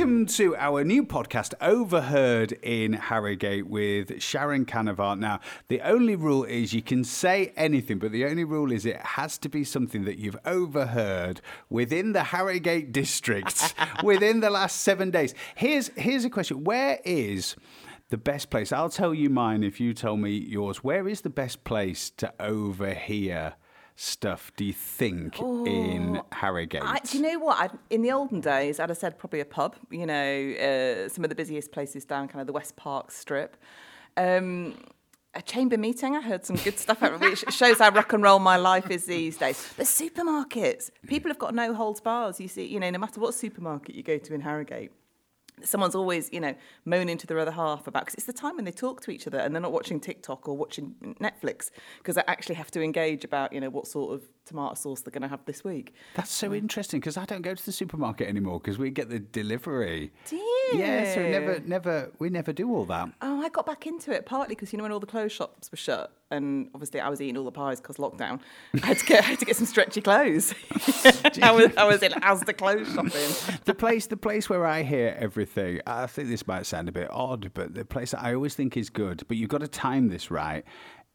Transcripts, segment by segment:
Welcome to our new podcast, Overheard in Harrogate, with Sharon Canavan. Now, the only rule is you can say anything, but the only rule is it has to be something that you've overheard within the Harrogate district within the last seven days. Here's here's a question: Where is the best place? I'll tell you mine if you tell me yours. Where is the best place to overhear? Stuff do you think in Harrogate? I, do you know what? I'd, in the olden days, I'd have said probably a pub. You know, uh, some of the busiest places down kind of the West Park Strip. Um, a chamber meeting. I heard some good stuff, out, which shows how rock and roll my life is these days. The supermarkets. People have got no holds bars. You see, you know, no matter what supermarket you go to in Harrogate, someone's always, you know, moaning to their other half about because it's the time when they talk to each other and they're not watching TikTok or watching Netflix because they actually have to engage about, you know, what sort of tomato sauce they're going to have this week. That's so interesting because I don't go to the supermarket anymore because we get the delivery. Do you? Yeah, so we never, never, we never do all that. Oh, I got back into it partly because you know when all the clothes shops were shut, and obviously I was eating all the pies because lockdown. I had to get, I had to get some stretchy clothes. I was, I was in as the clothes shopping. The place, the place where I hear everything. I think this might sound a bit odd, but the place that I always think is good, but you've got to time this right.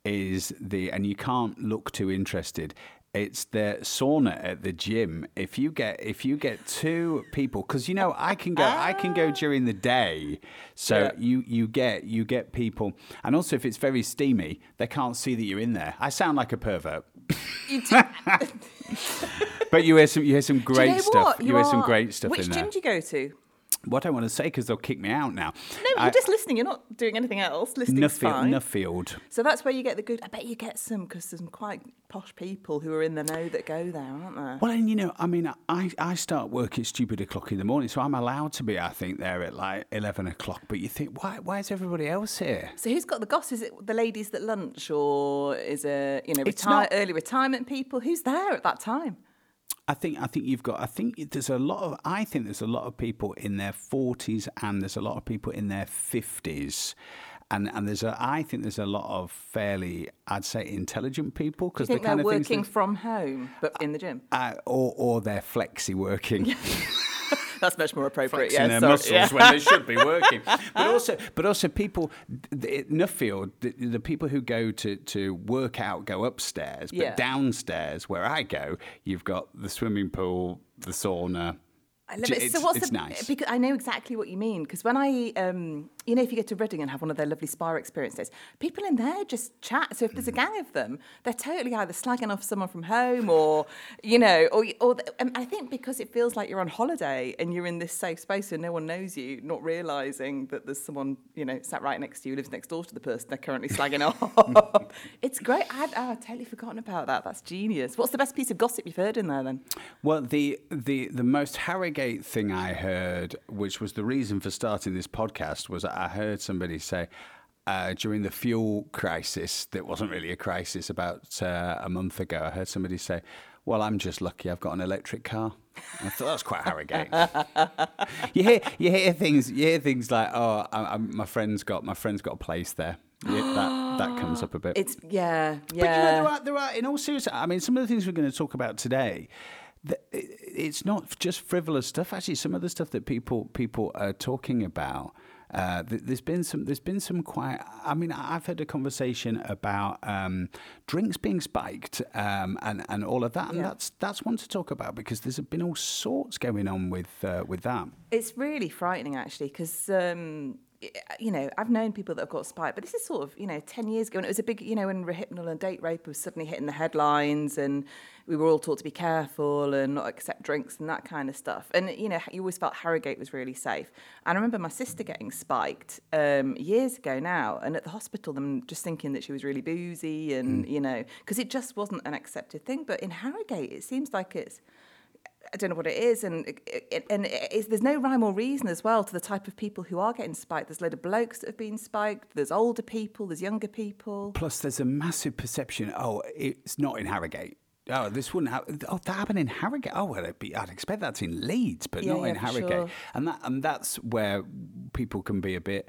Is the and you can't look too interested. It's the sauna at the gym. If you get if you get two people, because you know I can go I can go ah. during the day, so Yeah. you you get you get people, and also if it's very steamy, they can't see that you're in there. I sound like a pervert. You do- But you hear some you hear some great you know stuff. what? You, hear some great stuff Which gym do you go to? What I want to say because they'll kick me out now. No, you're just listening. You're not doing anything else. Listening's Nuffield, fine. Nuffield. So that's where you get the good. I bet you get some because there's some quite posh people who are in the know that go there, aren't there? Well, and you know, I mean, I, I start work at stupid o'clock in the morning, so I'm allowed to be, I think, there at like 11 o'clock. But you think, why, why is everybody else here? So who's got the goss? Is it the ladies that lunch, or is it you know not- early retirement people? Who's there at that time? I think I think you've got. I think there's a lot of. I think there's a lot of people in their 40s and there's a lot of people in their 50s. And, and there's a, I think there's a lot of fairly, I'd say, intelligent people because think the kind they're of working from home but in the gym? uh, or or they're flexi working. That's much more appropriate. flexing Yeah, their sorry. muscles Yeah. when they should be working. But also, but also people th- in Nuffield, the, the people who go to, to work out go upstairs, but Yeah. downstairs where I go, you've got the swimming pool, the sauna. I love it. It's, so what's it's the, nice. Because I know exactly what you mean. Because when I, um, you know, if you go to Rudding and have one of their lovely spa experiences, people in there just chat. So if there's a mm. gang of them, they're totally either slagging off someone from home or, you know, or, or and I think because it feels like you're on holiday and you're in this safe space and no one knows you, not realizing that there's someone, you know, sat right next to you, lives next door to the person they're currently slagging off. it's great. I'd, oh, I'd totally forgotten about that. That's genius. What's the best piece of gossip you've heard in there then? Well, the, the, the most Harrogate thing I heard, which was the reason for starting this podcast, was I heard somebody say uh, during the fuel crisis, that wasn't really a crisis, about uh, a month ago, I heard somebody say, Well, I'm just lucky I've got an electric car. I thought that's quite Harrogate. you hear you hear things you hear things like oh I, I, my friend's got my friend's got a place there. Yeah, that that comes up a bit. It's, yeah, yeah. But you know, there are, there are, in all seriousness, I mean, some of the things we're going to talk about today, th- it's not just frivolous stuff. Actually, some of the stuff that people people are talking about. Uh, th- there's been some. There's been some quite. I mean, I've had a conversation about um, drinks being spiked um, and and all of that, and Yeah. that's that's one to talk about because there's been all sorts going on with uh, with that. It's really frightening, actually, because um, you know I've known people that have got spiked, but this is sort of you know ten years ago, and it was a big you know when Rohypnol and date rape was suddenly hitting the headlines, and we were all taught to be careful and not accept drinks and that kind of stuff. And you know you always felt Harrogate was really safe. And I remember my sister getting spiked um, years ago now, and at the hospital, them just thinking that she was really boozy, and you know because it just wasn't an accepted thing. But in Harrogate, it seems like it's I don't know what it is, and it, it- and is, there's no rhyme or reason as well to the type of people who are getting spiked. There's a load of blokes that have been spiked. There's older people. There's younger people. Plus, there's a massive perception. Oh, it's not in Harrogate. Oh, this wouldn't happen. Oh, that happened in Harrogate. Oh, well, it'd be, I'd expect that's in Leeds, but Yeah, not in yeah, for Harrogate. sure. And that and that's where people can be a bit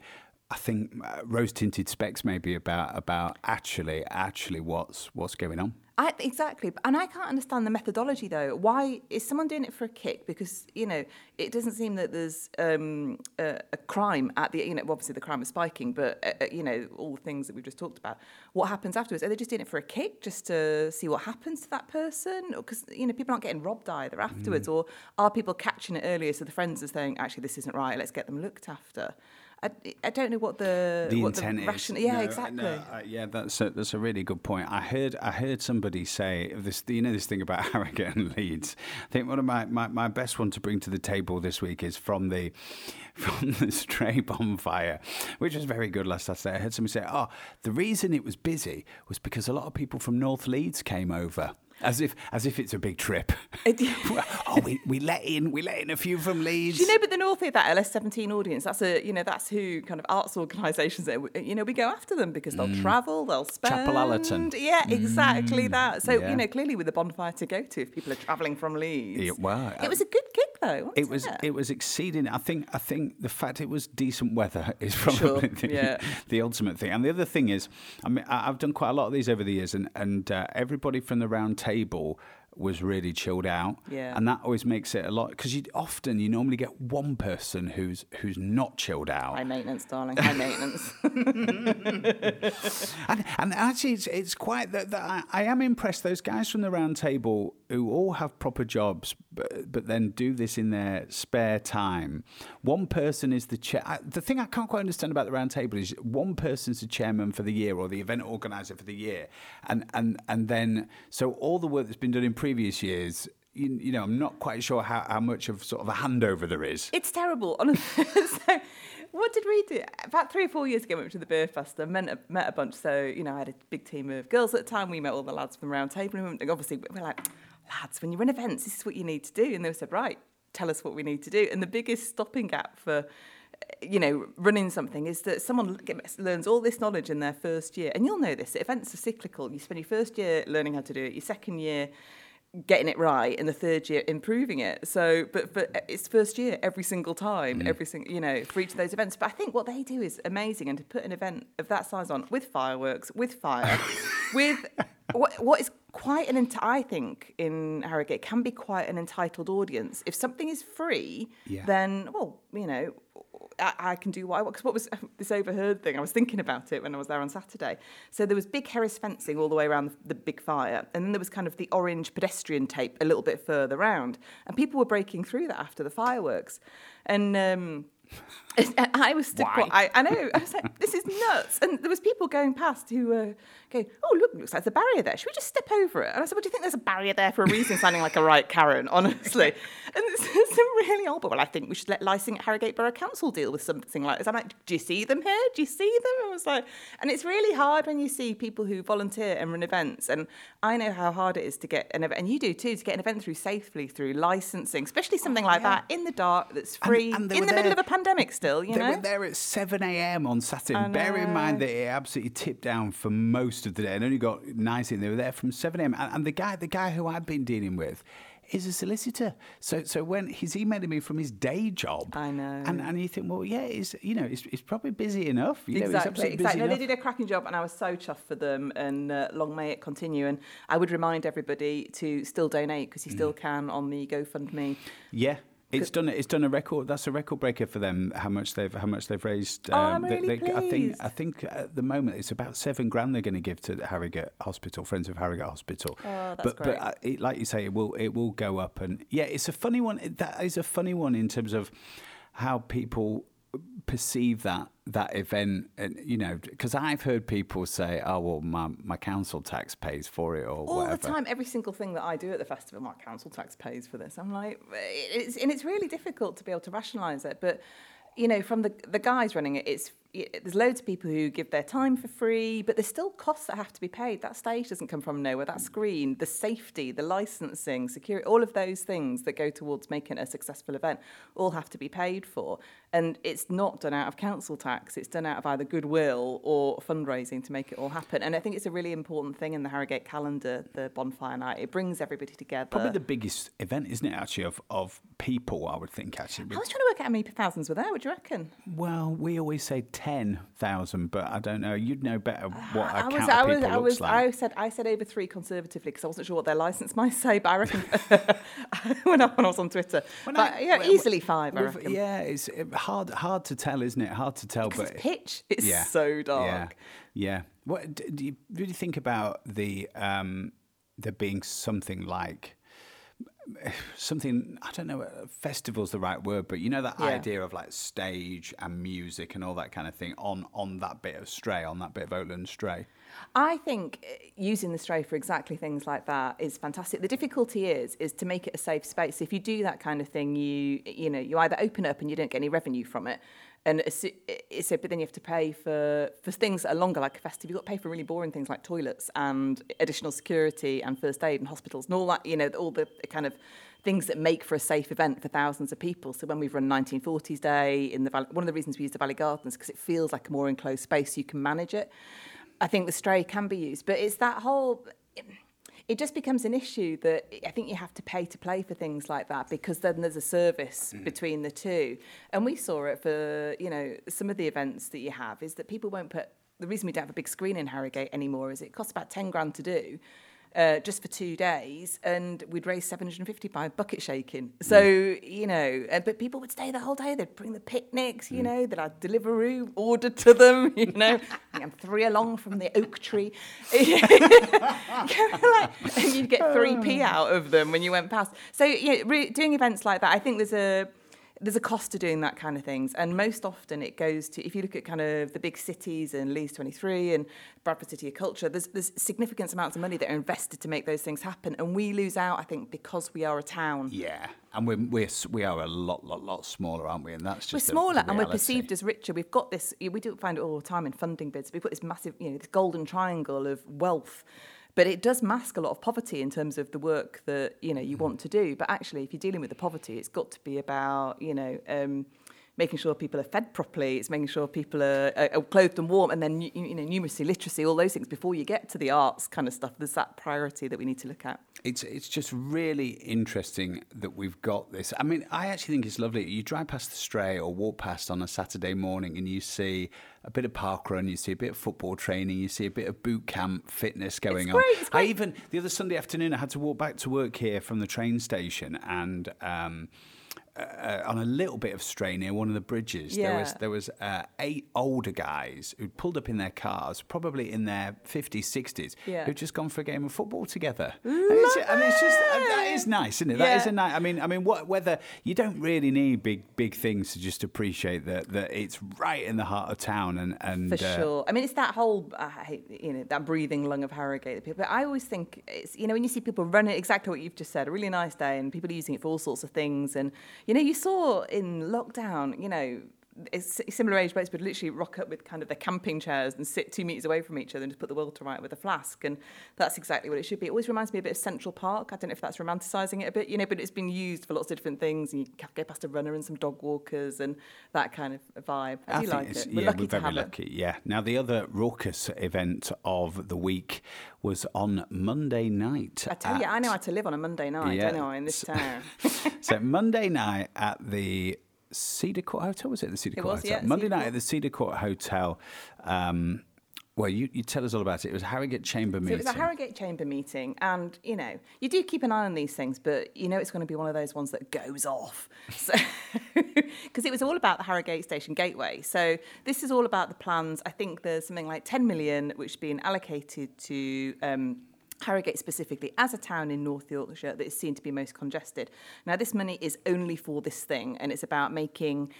I think uh, rose tinted specs may be about about actually actually what's what's going on. I, exactly, and I can't understand the methodology though. Why is someone doing it for a kick? Because you know, it doesn't seem that there's um, a, a, crime at the you know, obviously the crime is spiking, but uh, uh, you know, all the things that we've just talked about. What happens afterwards? Are they just doing it for a kick, just to see what happens to that person? Because you know, people aren't getting robbed either afterwards, mm. or are people catching it earlier? So the friends are saying, actually, this isn't right. Let's get them looked after. I, I don't know what the the what intent the ration- is. Yeah, no, exactly. No, uh, yeah, that's a, that's a really good point. I heard I heard somebody say this. You know this thing about Harrogate and Leeds. I think one of my, my, my best one to bring to the table this week is from the from the stray bonfire, which was very good last Saturday. I heard somebody say, "Oh, the reason it was busy was because a lot of people from North Leeds came over." As if, as if it's a big trip. oh, we, we let in, we let in a few from Leeds. Do you know, but the North of that LS17 audience, that's a, you know, that's who kind of arts organisations, you know, we go after them because they'll mm. travel, they'll spend. Chapel Allerton. Yeah, exactly mm. that. So, yeah. you know, clearly with a bonfire to go to if people are travelling from Leeds. Well, it was a good gig though. It was, it? it? was exceeding. I think, I think the fact it was decent weather is probably sure. the, yeah. the ultimate thing. And the other thing is, I mean, I've done quite a lot of these over the years, and and uh, everybody from the round table was really chilled out. Yeah. And that always makes it a lot because you often you normally get one person who's who's not chilled out. High maintenance, darling. High maintenance. and, and actually, it's, it's quite that I, I, am impressed. Those guys from the round table who all have proper jobs, but, but then do this in their spare time. One person is the chair. The thing I can't quite understand about the round table is one person's the chairman for the year or the event organizer for the year, and and and then so all the work that's been done in previous years you, you, know, I'm not quite sure how, how much of sort of a handover there is. It's terrible, so, what did we do? About three or four years ago, we went to the Beer Fest. I met a, met a bunch. So, you know, I had a big team of girls at the time. We met all the lads from the round table. And obviously, we're like, lads, when you run events, this is what you need to do. And they said, right, tell us what we need to do. And the biggest stopping gap for you know, running something is that someone learns all this knowledge in their first year. And you'll know this, events are cyclical. You spend your first year learning how to do it, your second year getting it right and the third year improving it so but but it's first year every single time mm. every single you know for each of those events but i think what they do is amazing and to put an event of that size on with fireworks with fire with what, what is quite an ent- I think in Harrogate can be quite an entitled audience. If something is free, yeah. then well, you know, I, I, can do what I want. Because what was this overheard thing? I was thinking about it when I was there on Saturday. So there was big Harris fencing all the way around the, the big fire, and then there was kind of the orange pedestrian tape a little bit further round, and people were breaking through that after the fireworks, and. Um, I was stood. I, I know. I was like, "This is nuts!" And there was people going past who were going, "Oh, look, looks like there's a barrier there. Should we just step over it?" And I said, "Well, do you think there's a barrier there for a reason?" Sounding like a right Karen, honestly. And it's, really old. But well, I think we should let Licensing at Harrogate Borough Council deal with something like this. I'm like, "Do you see them here? Do you see them?" I was like, and it's really hard when you see people who volunteer and run events. And I know how hard it is to get an event, and you do too, to get an event through safely through licensing, especially something oh, like yeah. that in the dark that's free and, and in the there. middle of a pandemic. Still, you they know, were there at seven a.m. on Saturday. Bear in mind that it absolutely tipped down for most of the day and only got nice in. They were there from seven a.m. And, and the guy, the guy who I've been dealing with, is a solicitor. So so when he's emailing me from his day job, I know, and, and you think, well, yeah, it's you know, it's, it's probably busy enough. You exactly, know, exactly. No, they did a cracking job, and I was so chuffed for them. And uh, long may it continue. And I would remind everybody to still donate because you still mm. can on the GoFundMe. Yeah, it's done. It's done a record. That's a record breaker for them. How much they've how much they've raised. Um, oh, I'm really they, they, I think I think at the moment it's about seven grand they're going to give to Harrogate Hospital, Friends of Harrogate Hospital. Oh, that's but, great. But uh, it, like you say, it will it will go up, and yeah, it's a funny one. That is a funny one in terms of how people perceive that that event and you know because i've heard people say oh well my, my council tax pays for it or all whatever. the time every single thing that i do at the festival my council tax pays for this i'm like it's and it's really difficult to be able to rationalize it but you know from the the guys running it it's there's loads of people who give their time for free, but there's still costs that have to be paid. That stage doesn't come from nowhere. That screen, the safety, the licensing, security, all of those things that go towards making a successful event all have to be paid for. And it's not done out of council tax. It's done out of either goodwill or fundraising to make it all happen. And I think it's a really important thing in the Harrogate calendar, the bonfire night. It brings everybody together. Probably the biggest event, isn't it, actually, of, of people, I would think, actually. I was trying to work out how many thousands were there. What do you reckon? Well, we always say 10 ten thousand, but I don't know. You'd know better what a I was, I was, I was, like. I said, I said over three conservatively because I wasn't sure what their license might say, but I reckon when, I, when I was on Twitter, When but I- yeah, when- easily five. I reckon. yeah, it's hard hard to tell, isn't it? Hard to tell, 'Cause but it's pitch. It's yeah, so dark. Yeah, yeah. What do you really think about the um, there being something like something I don't know. Festival's the right word, but you know that Yeah. idea of like stage and music and all that kind of thing on on that bit of Stray, on that bit of Oatland Stray. I think uh, using the stray for exactly things like that is fantastic. The difficulty is is to make it a safe space. If you do that kind of thing, you you know you either open up and you don't get any revenue from it, and it's but then you have to pay for for things that are longer, like festival. You've got to pay for really boring things like toilets and additional security and first aid and hospitals and all that. You know all the kind of things that make for a safe event for thousands of people. So when we've run 1940s Day in the Valley, one of the reasons we use the Valley Gardens because it feels like a more enclosed space. You can manage it. I think the stray can be used, but it's that whole. It just becomes an issue that I think you have to pay to play for things like that because then there's a service mm. between the two, and we saw it for you know some of the events that you have is that people won't put. The reason we don't have a big screen in Harrogate anymore is it costs about ten grand to do. Uh, just for two days, and we'd raise 750 by bucket shaking. So, you know, uh, but people would stay the whole day. They'd bring the picnics, you know, that I'd Deliveroo ordered to them, you know. I'm three along from the oak tree. like, and you'd get 3p out of them when you went past. So, yeah, re- doing events like that, I think there's a there's a cost to doing that kind of things and most often it goes to if you look at kind of the big cities and Leeds 23 and Bradford City of Culture there's, there's significant amounts of money that are invested to make those things happen and we lose out I think because we are a town Yeah, and we're, we're we are a lot lot lot smaller, aren't we? And that's just we're smaller and we're perceived as richer. We've got this, we do find it all the time in funding bids. We've got this massive, you know, this golden triangle of wealth. But it does mask a lot of poverty in terms of the work that, you know, you want to do. But actually, if you're dealing with the poverty, it's got to be about, you know, um, making sure people are fed properly. It's making sure people are, are, are clothed and warm. And then, you, you know, numeracy, literacy, all those things before you get to the arts kind of stuff. There's that priority that we need to look at. It's it's just really interesting that we've got this. I mean, I actually think it's lovely. You drive past the Stray or walk past on a Saturday morning, and you see a bit of park run, you see a bit of football training, you see a bit of boot camp fitness going on. great, it's I even the other Sunday afternoon, I had to walk back to work here from the train station, and. Um, uh, on a little bit of strain near one of the bridges, there was there was uh, eight older guys who pulled up in their cars, probably in their fifties, sixties, Yeah. who'd just gone for a game of football together. And it's, and it's just that is nice, isn't it? That is a nice. I mean, I mean, what, whether you don't really need big big things to just appreciate that that it's right in the heart of town, and and For uh, sure. I mean, it's that whole, you know, that breathing lung of Harrogate. that people- But I always think it's, you know, when you see people running exactly what you've just said, a really nice day, and people are using it for all sorts of things. And, you know, you saw in lockdown, you know, it's similar age mates would literally rock up with kind of their camping chairs and sit two metres away from each other and just put the world to right with a flask. And that's exactly what it should be. It always reminds me a bit of Central Park. I don't know if that's romanticising it a bit, you know, but it's been used for lots of different things. And you go past a runner and some dog walkers and that kind of vibe. I, I do like it. We're yeah, lucky we're very have it. lucky. Yeah. Now the other raucous event of the week was on Monday night. I tell you, I know how to live on a Monday night, Yeah. don't I, in this town? so Monday night at the Cedar Court Hotel was it the Cedar It Court was, Hotel? yeah, Monday Cedar night Court. at the Cedar Court Hotel. Um, well, you, you tell us all about it. It was Harrogate Chamber So meeting. it was a Harrogate Chamber meeting, and you know, you do keep an eye on these things, but you know it's going to be one of those ones that goes off. So, because it was all about the Harrogate Station Gateway. So this is all about the plans. I think there's something like 10 million which has been allocated to. Um, Harrogate specifically, as a town in North Yorkshire that is seen to be most congested. Now, this money is only for this thing, and it's about making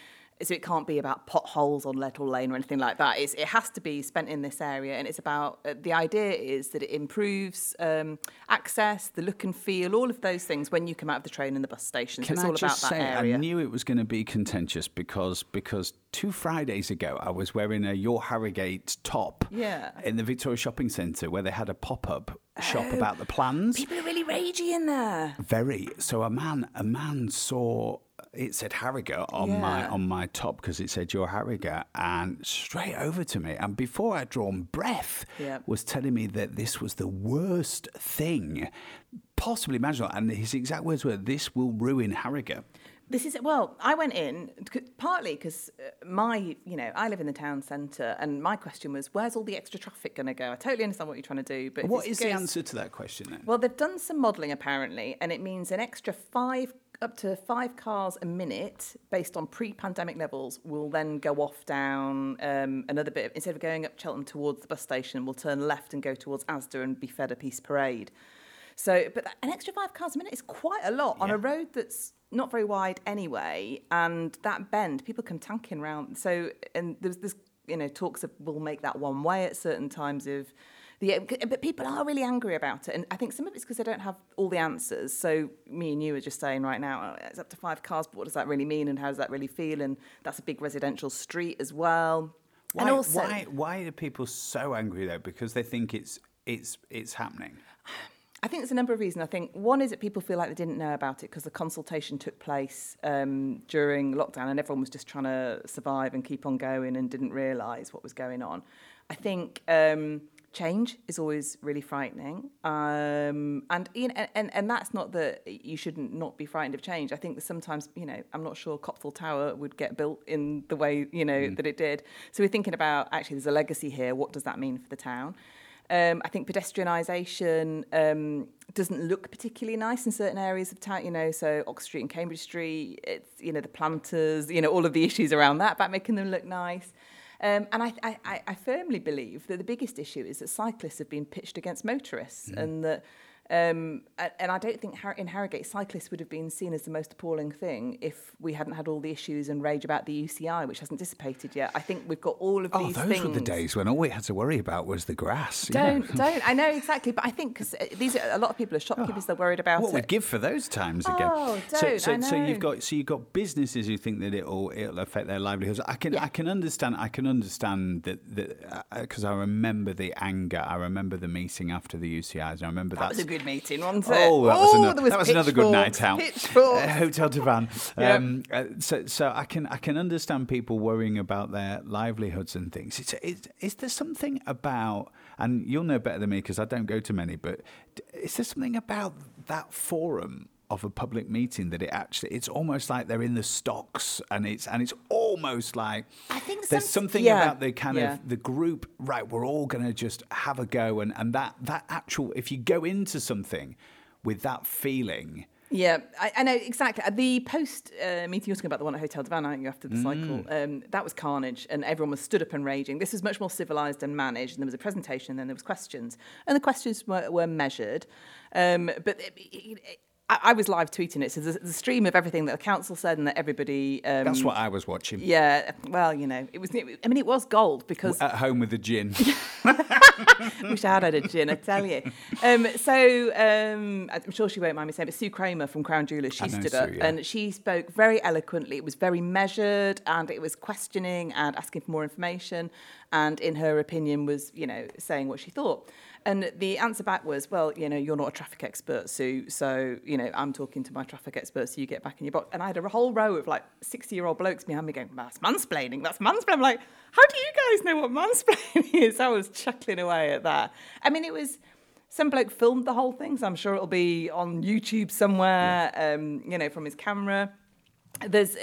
so it can't be about potholes on Lettle Lane or anything like that. It's, it has to be spent in this area, and it's about uh, the idea is that it improves um, access, the look and feel, all of those things when you come out of the train and the bus station. So Can it's I all just about say, that area. I knew it was going to be contentious because because two Fridays ago I was wearing a Your Harrogate top Yeah. in the Victoria Shopping Centre where they had a pop up shop about the plans. People are really ragey in there. Very. So a man a man saw it said Harrogate on my on my top because it said your Harrogate and straight over to me and before I'd drawn breath Yeah. was telling me that this was the worst thing possibly imaginable and his exact words were this will ruin Harrogate. This is well. I went in partly because uh, my, you know, I live in the town centre, and my question was, where's all the extra traffic going to go? I totally understand what you're trying to do, but what is is the answer to that question then? Well, they've done some modelling apparently, and it means an extra five, up to five cars a minute, based on pre-pandemic levels, will then go off down um, another bit. Instead of going up Cheltenham towards the bus station, will turn left and go towards Asda and be fed a Peace Parade. So, but an extra five cars a minute is quite a lot on a road that's not very wide anyway, and that bend people can tank in round. So, and there's this, you know, talks of we'll make that one way at certain times of the. But people are really angry about it, and I think some of it's because they don't have all the answers. So, me and you are just saying right now, oh, it's up to five cars, but what does that really mean, and how does that really feel? And that's a big residential street as well. Why, and also, why, why are people so angry though? Because they think it's it's it's happening. I think there's a number of reasons. I think one is that people feel like they didn't know about it because the consultation took place um, during lockdown and everyone was just trying to survive and keep on going and didn't realise what was going on. I think um, change is always really frightening, um, and, you know, and and that's not that you shouldn't not be frightened of change. I think that sometimes you know I'm not sure Copthall Tower would get built in the way you know that it did. So we're thinking about actually there's a legacy here. What does that mean for the town? Um, I think pedestrianisation um, doesn't look particularly nice in certain areas of town, you know, so Oxford Street and Cambridge Street, it's, you know, the planters, you know, all of the issues around that about making them look nice. Um, and I, I, I- I firmly believe that the biggest issue is that cyclists have been pitched against motorists and that um, and I don't think in Harrogate cyclists would have been seen as the most appalling thing if we hadn't had all the issues and rage about the UCI, which hasn't dissipated yet. I think we've got all of these. Oh, these those things. were the days when all we had to worry about was the grass. you know. Don't, don't. I know exactly, but I think because these are a lot of people are shopkeepers. they're worried about What it. we'd give for those times again? Oh, so, don't, so, I so you've got so you've got businesses who think that it'll it'll affect their livelihoods. I can Yeah. I can understand I can understand that that because I remember the anger. I remember the meeting after the UCIs. I remember that was meeting, wasn't it? Oh, that was, Oh, another, was that was another good night out. Uh, Hotel du Vin. Yeah. Um, uh, so, so I can I can understand people worrying about their livelihoods and things. It's, is, is there something about, and you'll know better than me because I don't go to many, but is there something about that forum? Of a public meeting that it actually it's almost like they're in the stocks and it's and it's almost like I think there's some- something yeah, about the kind yeah. of the group right we're all going to just have a go and and that that actual if you go into something with that feeling Yeah, I, I know exactly. Uh, The post uh, meeting you're talking about, the one at Hotel du Vin, aren't you, after the cycle? Um, that was carnage, and everyone was stood up and raging. This was much more civilized and managed. And there was a presentation, and then there was questions, and the questions were, were measured. Um, but it, it, it, I, I was live tweeting it, so there's the stream of everything that the council said and that everybody. Um, that's what I was watching Yeah, well, you know, it was. I mean, it was gold because at home with the gin Wish I had had a gin, I tell you. Um, so um, I'm sure she won't mind me saying, but Sue Kramer from Crown Jewelers, she stood Sue, up yeah. and she spoke very eloquently. It was very measured and it was questioning and asking for more information. And in her opinion, was you know saying what she thought. And the answer back was, well, you know, you're not a traffic expert, Sue. So, you know, I'm talking to my traffic expert, so you get back in your box. And I had a whole row of like 60 year old blokes behind me going, that's mansplaining, that's mansplaining. I'm like, how do you guys know what mansplaining is? I was chuckling away at that. I mean, it was some bloke filmed the whole thing, so I'm sure it'll be on YouTube somewhere, um, you know, from his camera. There's,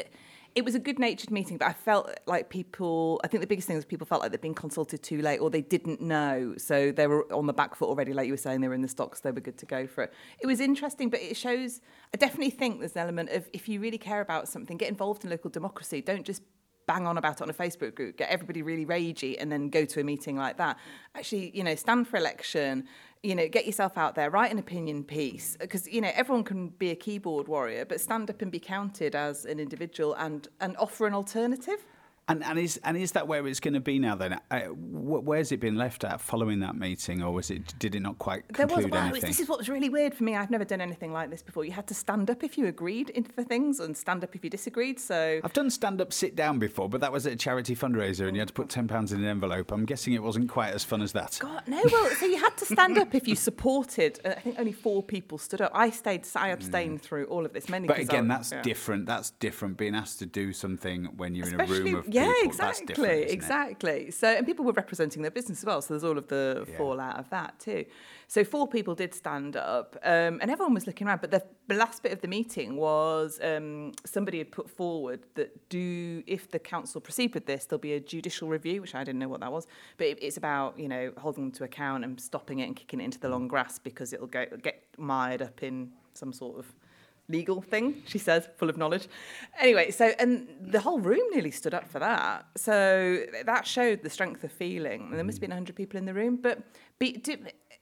it was a good-natured meeting, but I felt like people. I think the biggest thing was people felt like they'd been consulted too late, or they didn't know, so they were on the back foot already. Like you were saying, they were in the stocks, they were good to go for it. It was interesting, but it shows. I definitely think there's an element of if you really care about something, get involved in local democracy. Don't just bang on about it on a Facebook group, get everybody really ragey, and then go to a meeting like that. Actually, you know, stand for election. You know, get yourself out there, write an opinion piece, because you know everyone can be a keyboard warrior, but stand up and be counted as an individual and and offer an alternative. And and is and is that where it's going to be now? Then, uh, wh- where's it been left at following that meeting, or was it did it not quite There was conclude well, anything? this is what was really weird for me. I've never done anything like this before. You had to stand up if you agreed for things and stand up if you disagreed. So I've done stand up, sit down before, but that was at a charity fundraiser, and you had to put ten pounds in an envelope. I'm guessing it wasn't quite as fun as that. God, no. Well, so you had to stand up if you supported. uh, I think only four people stood up. I stayed. I abstained through all of this. Mainly, Mm. But again, I- that's yeah. different. That's different. Being asked to do something when you're in a room of Yeah, people. Exactly, exactly. So, and people were representing their business as well. So there's all of the Yeah. fallout of that too. So four people did stand up, um, and everyone was looking around. But the, the last bit of the meeting was um, somebody had put forward that do if the council proceed with this, there'll be a judicial review, which I didn't know what that was. But it, it's about you know holding them to account and stopping it and kicking it into the long grass because it'll go get mired up in some sort of legal thing, she says, full of knowledge. Anyway, so, and the whole room nearly stood up for that. So that showed the strength of feeling. And there must have been 100 people in the room. But be, do,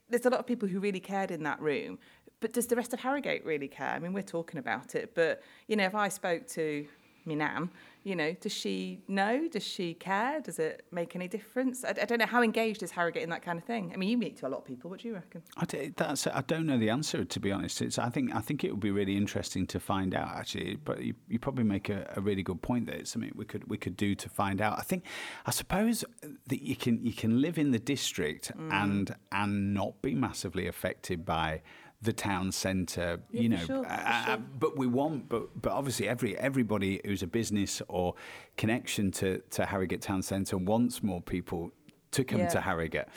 there's a lot of people who really cared in that room. But does the rest of Harrogate really care? I mean, we're talking about it. But, you know, if I spoke to my nan, you know, does she know? Does she care? Does it make any difference? I, I don't know. How engaged is Harrogate in that kind of thing? I mean, you meet to a lot of people. What do you reckon? I, d- that's, I don't know the answer to be honest. It's, I think I think it would be really interesting to find out actually. But you, you probably make a, a really good point that it's something we could we could do to find out. I think I suppose that you can you can live in the district Mm. and and not be massively affected by the town centre, Yeah, you know. sure, uh, sure. But we want, but but obviously every everybody who's a business or connection to to Harrogate Town Centre wants more people to come Yeah. to Harrogate.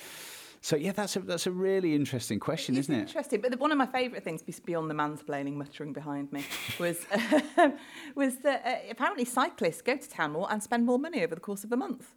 So yeah, that's a that's a really interesting question, It's isn't it? Interesting, but the, one of my favourite things, beyond the mansplaining muttering behind me, was was that uh, apparently cyclists go to town more and spend more money over the course of a month.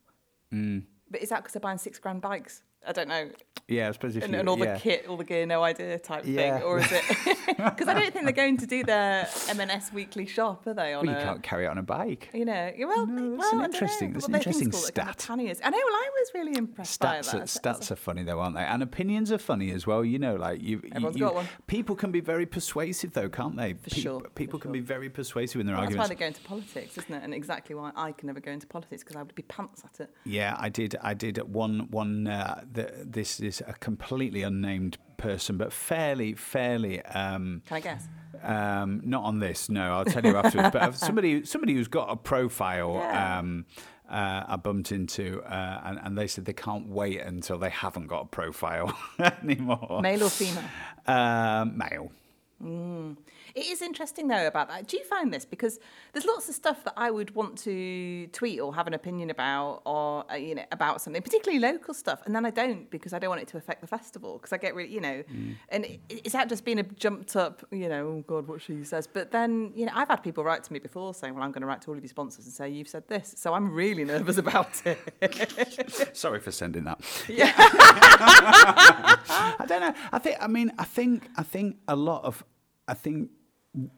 Mm. But is that because they're buying six grand bikes? I don't know. Yeah, I suppose if And, you and all yeah. the kit, all the gear, no idea type Yeah. thing, or is it? Because I don't think they're going to do their M&S weekly shop, are they? On Well, you a, can't carry it on a bike. You know, well, No, that's well, an interesting- that's an interesting like, kind of stat. I know. Well, I was really impressed by Stats, that. are, stats are funny though, aren't they? And opinions are funny as well. You know, like you, Everyone's you- got one. people can be very persuasive though, can't they? For sure, for People can sure. be very persuasive in their Well, that's why arguments. they go into politics, isn't it? And exactly why I can never go into politics because I would be pants at it. Yeah, I did. I did one. One. Uh, the, this is a completely unnamed person, but fairly, fairly. Um, Can I guess? Um, not on this, no. I'll tell you afterwards. but somebody, somebody who's got a profile, Yeah. um, uh, I bumped into, uh, and, and they said they can't wait until they haven't got a profile anymore. Male or female? Um, male. It is interesting though about that. Do you find this because there's lots of stuff that I would want to tweet or have an opinion about, or uh, you know about something, particularly local stuff, and then I don't because I don't want it to affect the festival because I get really, you know, and i- is that just being a jumped up, you know, oh God, what she says? But then you know, I've had people write to me before saying, well, I'm going to write to all of your sponsors and say you've said this, so I'm really nervous about it. Sorry for sending that. yeah, I don't know. I think. I mean. I think. I think a lot of. I think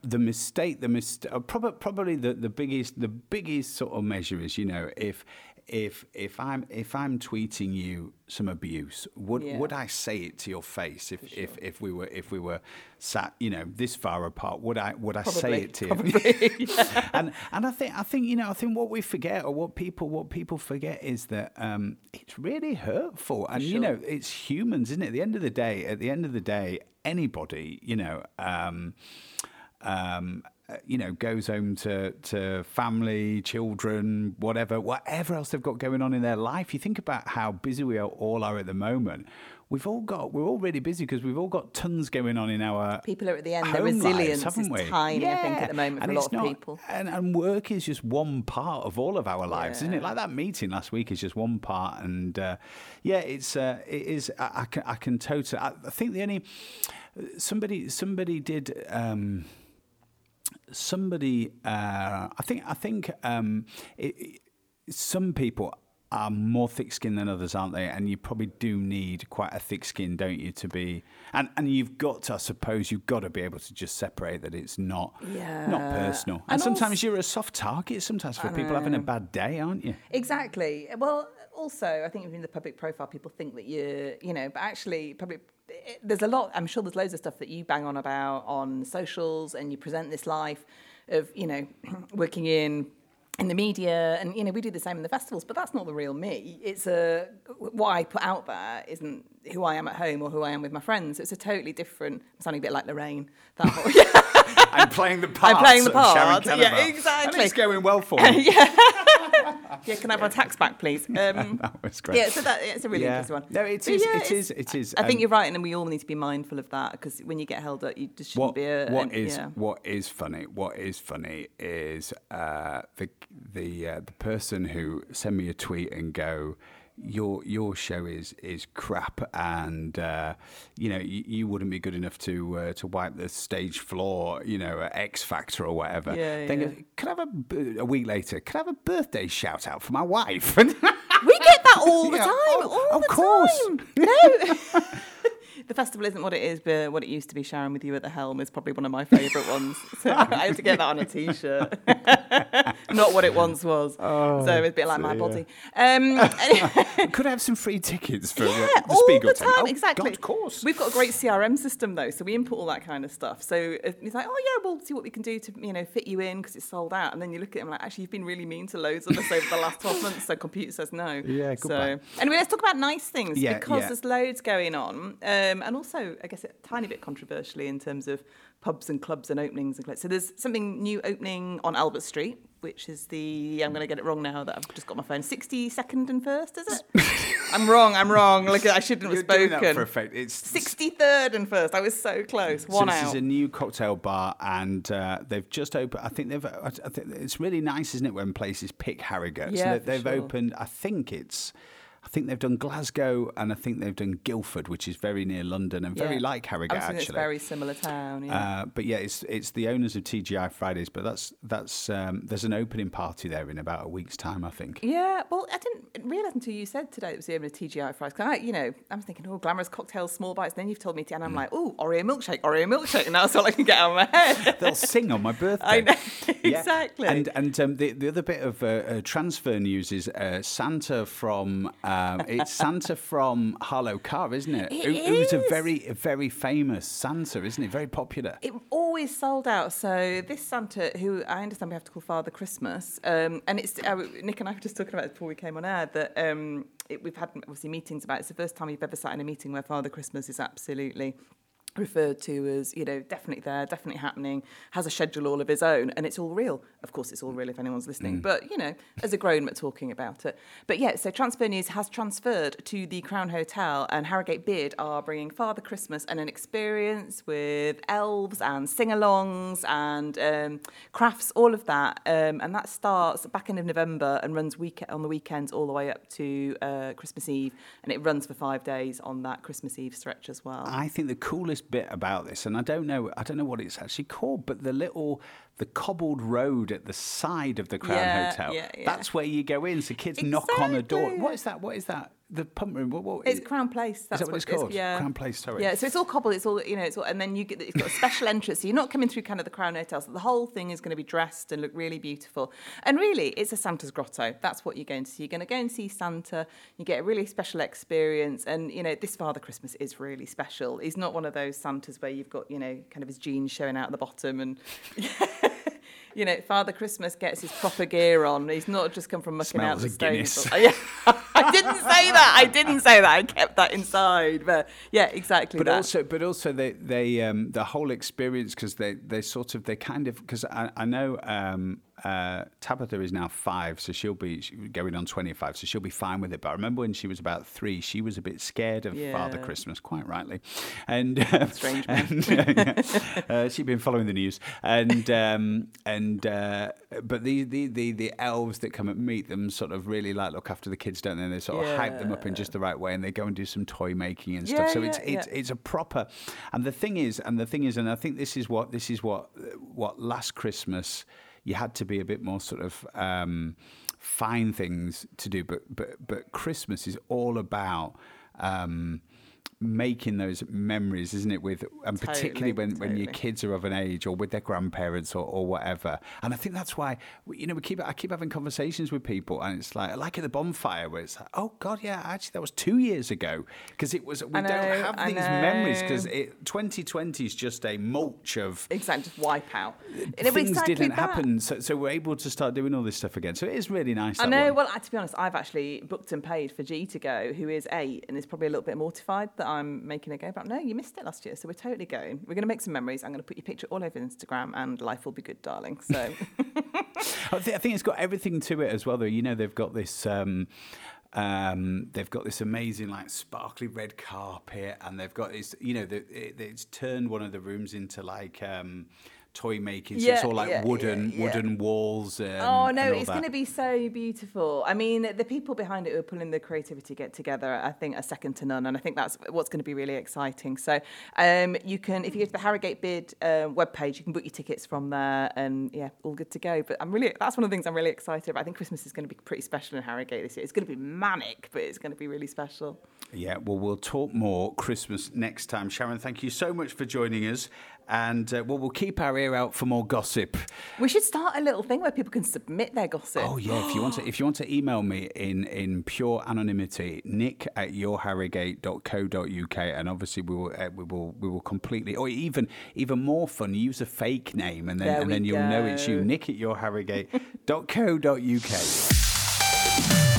the mistake. The mistake. Uh, probably. Probably the, the biggest. The biggest sort of measure is. You know, if if if I'm if I'm tweeting you some abuse, would Yeah. would I say it to your face if if, if we were if we were sat you know this far apart? Would I would I say it to probably, you? and and I think I think you know I think what we forget or what people what people forget is that um, it's really hurtful. And you know it's humans isn't it? At the end of the day at the end of the day anybody you know um, um, you know goes home to to family children whatever whatever else they've got going on in their life you think about how busy we are, all are at the moment we've all got we're all really busy because we've all got tons going on in our people are at the end. Their lives, resilience haven't is we? tiny, I think, at the moment and for a lot it's of people. And, and work is just one part of all of our lives, isn't it? Like that meeting last week is just one part, and uh, yeah, it's uh, it is. I, I can I can totally. I, I think the only somebody somebody did. Um, somebody, uh, I think, I think um, it, it- some people are more thick-skinned than others, aren't they? And you probably do need quite a thick skin, don't you, to be? And and you've got to, I suppose, you've got to be able to just separate that it's not yeah. not personal. And, And sometimes also- you're a soft target. Sometimes for people having a bad day, aren't you? Exactly. Well, also, I think in the public profile, people think that you're, you know, but actually, public. it- There's a lot. I'm sure there's loads of stuff that you bang on about on socials, and you present this life of, you know, working in in the media, and you know, we do the same in the festivals. But that's not the real me. It's a what I put out there isn't who I am at home or who I am with my friends. It's a totally different. I'm sounding a bit like Lorraine. That whole, yeah. I'm playing the part. i'm playing the part, yeah, exactly. And it's going well for me. yeah. Yeah, can I have our tax back, please? Um, that was great. yeah, so that it's a really Yeah. interesting one. No, it is, yeah, it it's, is, it is. I think Um, you're right, and we all need to be mindful of that because when you get held up, you just shouldn't what, be a. what an- is yeah. what is funny what is funny is uh, the the uh, the person who send me a tweet and go your your show is is crap and uh, you know you, you wouldn't be good enough to uh, to wipe the stage floor you know at X Factor or whatever Yeah, then yeah. goes, could I have a a week later could I have a birthday shout out for my wife We get that all the Yeah, time. oh, all of the course. time. No. the festival isn't what it is, but what it used to be. Sharon with you at the helm is probably one of my favourite ones. So I had to get that on a t-shirt. Not what it once was. so it's a bit like my body. Um, could I have some free tickets for yeah, the all Spiegel the time. Oh, exactly. God, of course We've got a great CRM system though, so we input all that kind of stuff. So it's like, oh yeah, we'll see what we can do to you know fit you in because it's sold out. And then you look at them like, actually, you've been really mean to loads of us over the last twelve months. So computer says no. Yeah, So goodbye. anyway, let's talk about nice things Yeah, because yeah. there's loads going on, um, and also I guess a tiny bit controversially in terms of pubs and clubs and openings and clubs. So there's something new opening on Albert Street. Which is the I'm going to get it wrong now that I've just got my phone. 62nd and first, is it? I'm wrong. I'm wrong. Look, I shouldn't have You're spoken. doing that for effect. It's 63rd and first. I was so close. So One this out. is a new cocktail bar, and uh, they've just opened. I think they've. I think it's really nice, isn't it, when places pick Harrogate? Yeah, so they've sure. opened. I think it's. I think they've done Glasgow, and I think they've done Guildford, which is very near London and very Yeah. like Harrogate actually. It's a very similar town. Yeah. Uh, but yeah, it's it's the owners of TGI Fridays. But that's that's um, there's an opening party there in about a week's time, I think. yeah, well, I didn't realise until you said today it was the owner of TGI Fries. 'Cause I, you know, I was thinking, oh, glamorous cocktails, small bites. Then you've told me, to, and I'm like, oh, Oreo milkshake, Oreo milkshake, and that's all I can get out of my head. They'll sing on my birthday. I know, Yeah. exactly. And and um, the the other bit of uh, uh, transfer news is uh, Santa from um, it's Santa from Harlow Carr, isn't it? It who, who's a very a very famous Santa, isn't it? Very popular. It always sold out. So this Santa, who I understand we have to call Father Christmas, um, and it's uh, Nick and I were just talking about it before we came on air that um, it, we've had obviously meetings about. it. It's the first time we've ever sat in a meeting where Father Christmas is absolutely referred to as you know definitely there definitely happening has a schedule all of his own and it's all real. Of course it's all real if anyone's listening but you know as a grown up talking about it. But yeah so transfer news has transferred to the crown hotel and harrogate Bid are bringing father christmas and an experience with elves and sing-alongs and um, crafts all of that. Um, and that starts back end of november and runs week on the weekends all the way up to uh, christmas eve and it runs for five days on that christmas eve stretch as well. I think the coolest bit about this, and I don't know, I don't know what it's actually called, but the little, the cobbled road at the side of the Crown Yeah, Hotel. yeah, yeah. That's where you go in. So kids knock on a door. What is that? What is that? The pump room. What? what It's Crown Place. That's that what it's called? Yeah. Crown Place, sorry. Yeah, so it's all cobbled. It's all you know. It's all, and then you get it's got a special entrance. So you're not coming through kind of the Crown Hotel. So the whole thing is going to be dressed and look really beautiful. And really, it's a Santa's grotto. That's what you're going to see. You're going to go and see Santa. You get a really special experience. And you know, this Father Christmas is really special. He's not one of those Santas where you've got you know kind of his jeans showing out at the bottom and. You know, Father Christmas gets his proper gear on. He's not just come from mucking out Smells the of Guinness. stable. I didn't say that. I didn't say that. I kept that inside. But yeah, exactly. but that. also but also they they um the whole experience because they they sort of they kind of because I, I know um uh tabitha is now five so she'll be going on 25 so she'll be fine with it. But i remember when she was about three she was a bit scared of father christmas quite rightly. And uh, Strange and, uh, she'd been following the news. And um and uh but the, the the the elves that come and meet them sort of really like look after the kids don't they? And they sort of hype them up in just the right way and they go and do some toy making and stuff. Yeah, so it's yeah, it's yeah. it's a proper and the thing is and the thing is and i think this is what this is what what last christmas you had to be a bit more sort of um fine things to do. But but but christmas is all about um making those memories isn't it with and particularly Totally, when when your kids are of an age or with their grandparents or, or whatever and i think that's why you know we keep i keep having conversations with people and it's like like at the bonfire where it's like oh god yeah actually that was two years ago because it was we I don't have I these memories because 2020 is just a mulch of exactly, just wipe out. And it was things exactly didn't that. happen so, so we're able to start doing all this stuff again so it is really nice I know. one. Well, to be honest, I've actually booked and paid for G to go, who is eight and is probably a little bit mortified that I'm making a go. But no, you missed it last year, so we're totally going. We're going to make some memories. I'm going to put your picture all over Instagram, and life will be good, darling. So I, th- I think it's got everything to it as well, though. You know, they've got this. Um, um, they've got this amazing, like, sparkly red carpet, and they've got this. You know, the, it, it's turned one of the rooms into like. Um, toy making. So Yeah, it's all like yeah, wooden yeah, wooden walls. And, Oh no, and it's going to be so beautiful. I mean, the people behind it who are pulling the creativity get together, I think, are second to none, and I think that's what's going to be really exciting. So, um, you can, if you go to the Harrogate Bid uh, webpage, you can book your tickets from there, and yeah, all good to go. But I'm really, that's one of the things I'm really excited about. I think Christmas is going to be pretty special in Harrogate this year. It's going to be manic, but it's going to be really special. Yeah, well, we'll talk more Christmas next time. Sharon, thank you so much for joining us. And uh, well, we'll keep our ear out for more gossip. We should start a little thing where people can submit their gossip. Oh yeah, if you want to, if you want to email me in in pure anonymity, nick at yourharrogate.co.uk, and obviously we will uh, we will we will completely, or even even more fun, use a fake name, and then There and then you'll know it's you, nick at yourharrogate.co.uk.